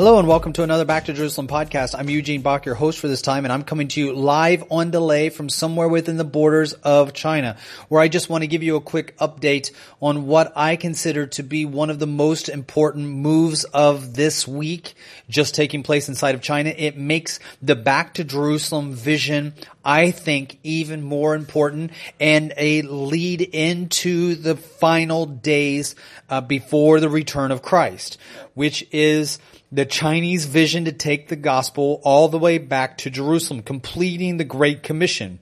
Hello and welcome to another Back to Jerusalem podcast. I'm Eugene Bach, your host for this time, and I'm coming to you live on delay from somewhere within the borders of China, where I just want to give you a quick update on what I consider to be one of the most important moves of this week just taking place inside of China. It makes the Back to Jerusalem vision, I think, even more important and a lead into the final days uh, before the return of Christ, which is the Chinese vision to take the gospel all the way back to Jerusalem, completing the Great Commission.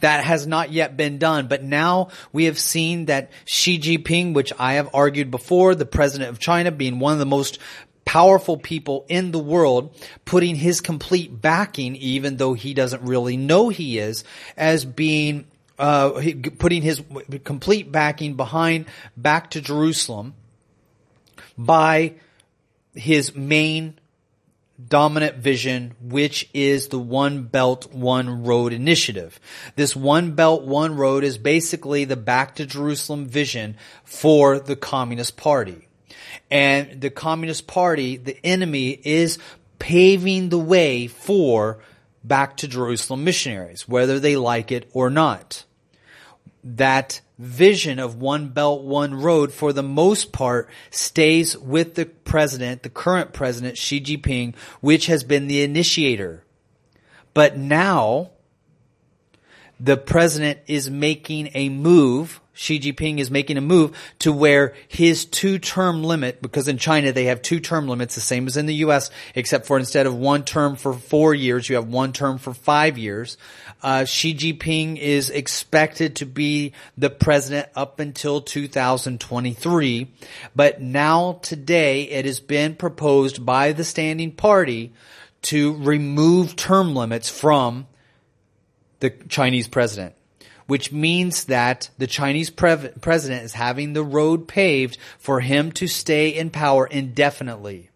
That has not yet been done, but now we have seen that Xi Jinping, which I have argued before, the president of China being one of the most powerful people in the world, putting his complete backing, even though he doesn't really know he is, as being, uh, putting his complete backing behind back to Jerusalem by his main dominant vision, which is the One Belt, One Road initiative. This One Belt, One Road is basically the back to Jerusalem vision for the Communist Party. And the Communist Party, the enemy, is paving the way for back to Jerusalem missionaries, whether they like it or not that vision of one belt, one road for the most part stays with the president, the current president, Xi Jinping, which has been the initiator. But now, the president is making a move, Xi Jinping is making a move to where his two term limit, because in China they have two term limits, the same as in the US, except for instead of one term for four years, you have one term for five years. Uh, Xi Jinping is expected to be the president up until 2023. But now today it has been proposed by the standing party to remove term limits from the Chinese president, which means that the Chinese pre- president is having the road paved for him to stay in power indefinitely.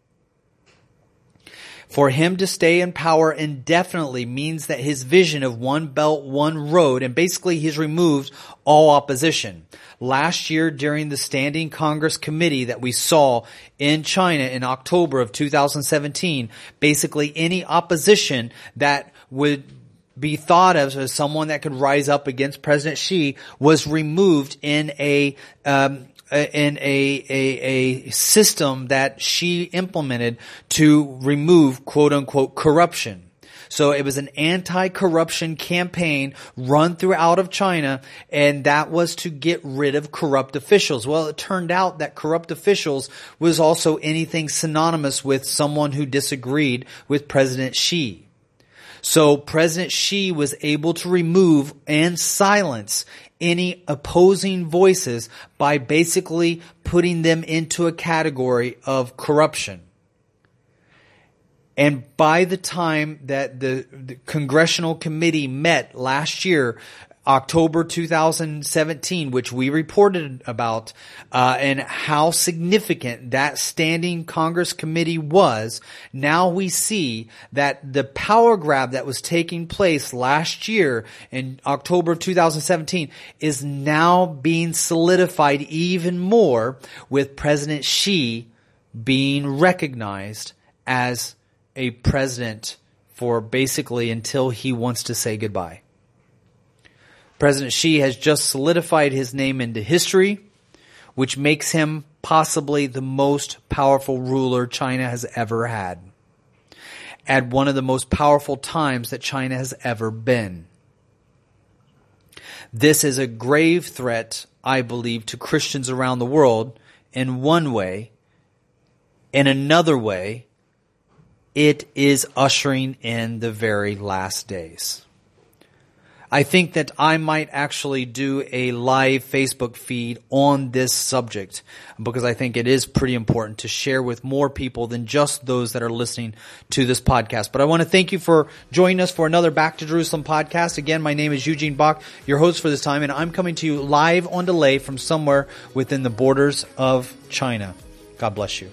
For him to stay in power indefinitely means that his vision of one belt, one road, and basically he's removed all opposition. Last year during the Standing Congress Committee that we saw in China in October of 2017, basically any opposition that would be thought of as someone that could rise up against President Xi was removed in a um, in a, a a system that Xi implemented to remove quote unquote corruption. So it was an anti-corruption campaign run throughout of China, and that was to get rid of corrupt officials. Well, it turned out that corrupt officials was also anything synonymous with someone who disagreed with President Xi. So President Xi was able to remove and silence any opposing voices by basically putting them into a category of corruption. And by the time that the, the congressional committee met last year, October 2017, which we reported about, uh, and how significant that standing Congress committee was, now we see that the power grab that was taking place last year in October of 2017 is now being solidified even more with President Xi being recognized as a president for basically until he wants to say goodbye. President Xi has just solidified his name into history, which makes him possibly the most powerful ruler China has ever had. At one of the most powerful times that China has ever been. This is a grave threat, I believe, to Christians around the world in one way. In another way, it is ushering in the very last days. I think that I might actually do a live Facebook feed on this subject because I think it is pretty important to share with more people than just those that are listening to this podcast. But I want to thank you for joining us for another Back to Jerusalem podcast. Again, my name is Eugene Bach, your host for this time, and I'm coming to you live on delay from somewhere within the borders of China. God bless you.